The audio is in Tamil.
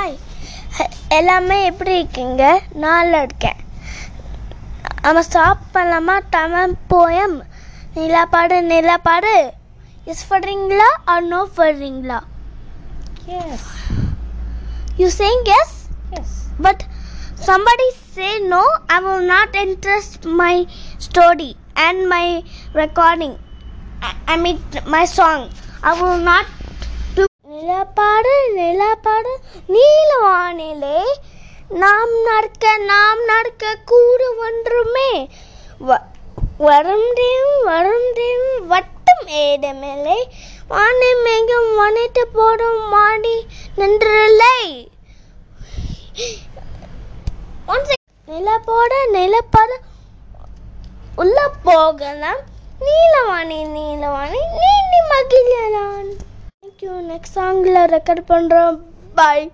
ஹாய் எல்லாமே எப்படி இருக்கீங்க நல்லா இருக்கேன் நம்ம ஸ்டாப் பண்ணலாமா தமிழ் போயம் நிலாப்பாடு நிலாப்பாடு எஸ் பண்ணுறீங்களா ஆர் நோ பண்ணுறீங்களா Yes. You saying yes Yes. But somebody say no, I will not interest my story and my recording. I, I mean my song. I will not நீலவானிலே நாம் நடக்க நாம் நடக்க கூடு ஒன்றுமே. வ- வருந்தேன் வருந்தேன் வட்டம் ஏடமில்லை வானை மேகம் வனைத்து போடும் மாடி நின்றில்லை. One நிலப்போட நிலப்பட உள்ள போகலாம். நீலவாணி நீலவாணி நீண்டி மகிழலாம். தேங்க்யூ நெக்ஸ்ட் சாங்கில் ரெக்கார்ட் பண்ணுறோம் பாய்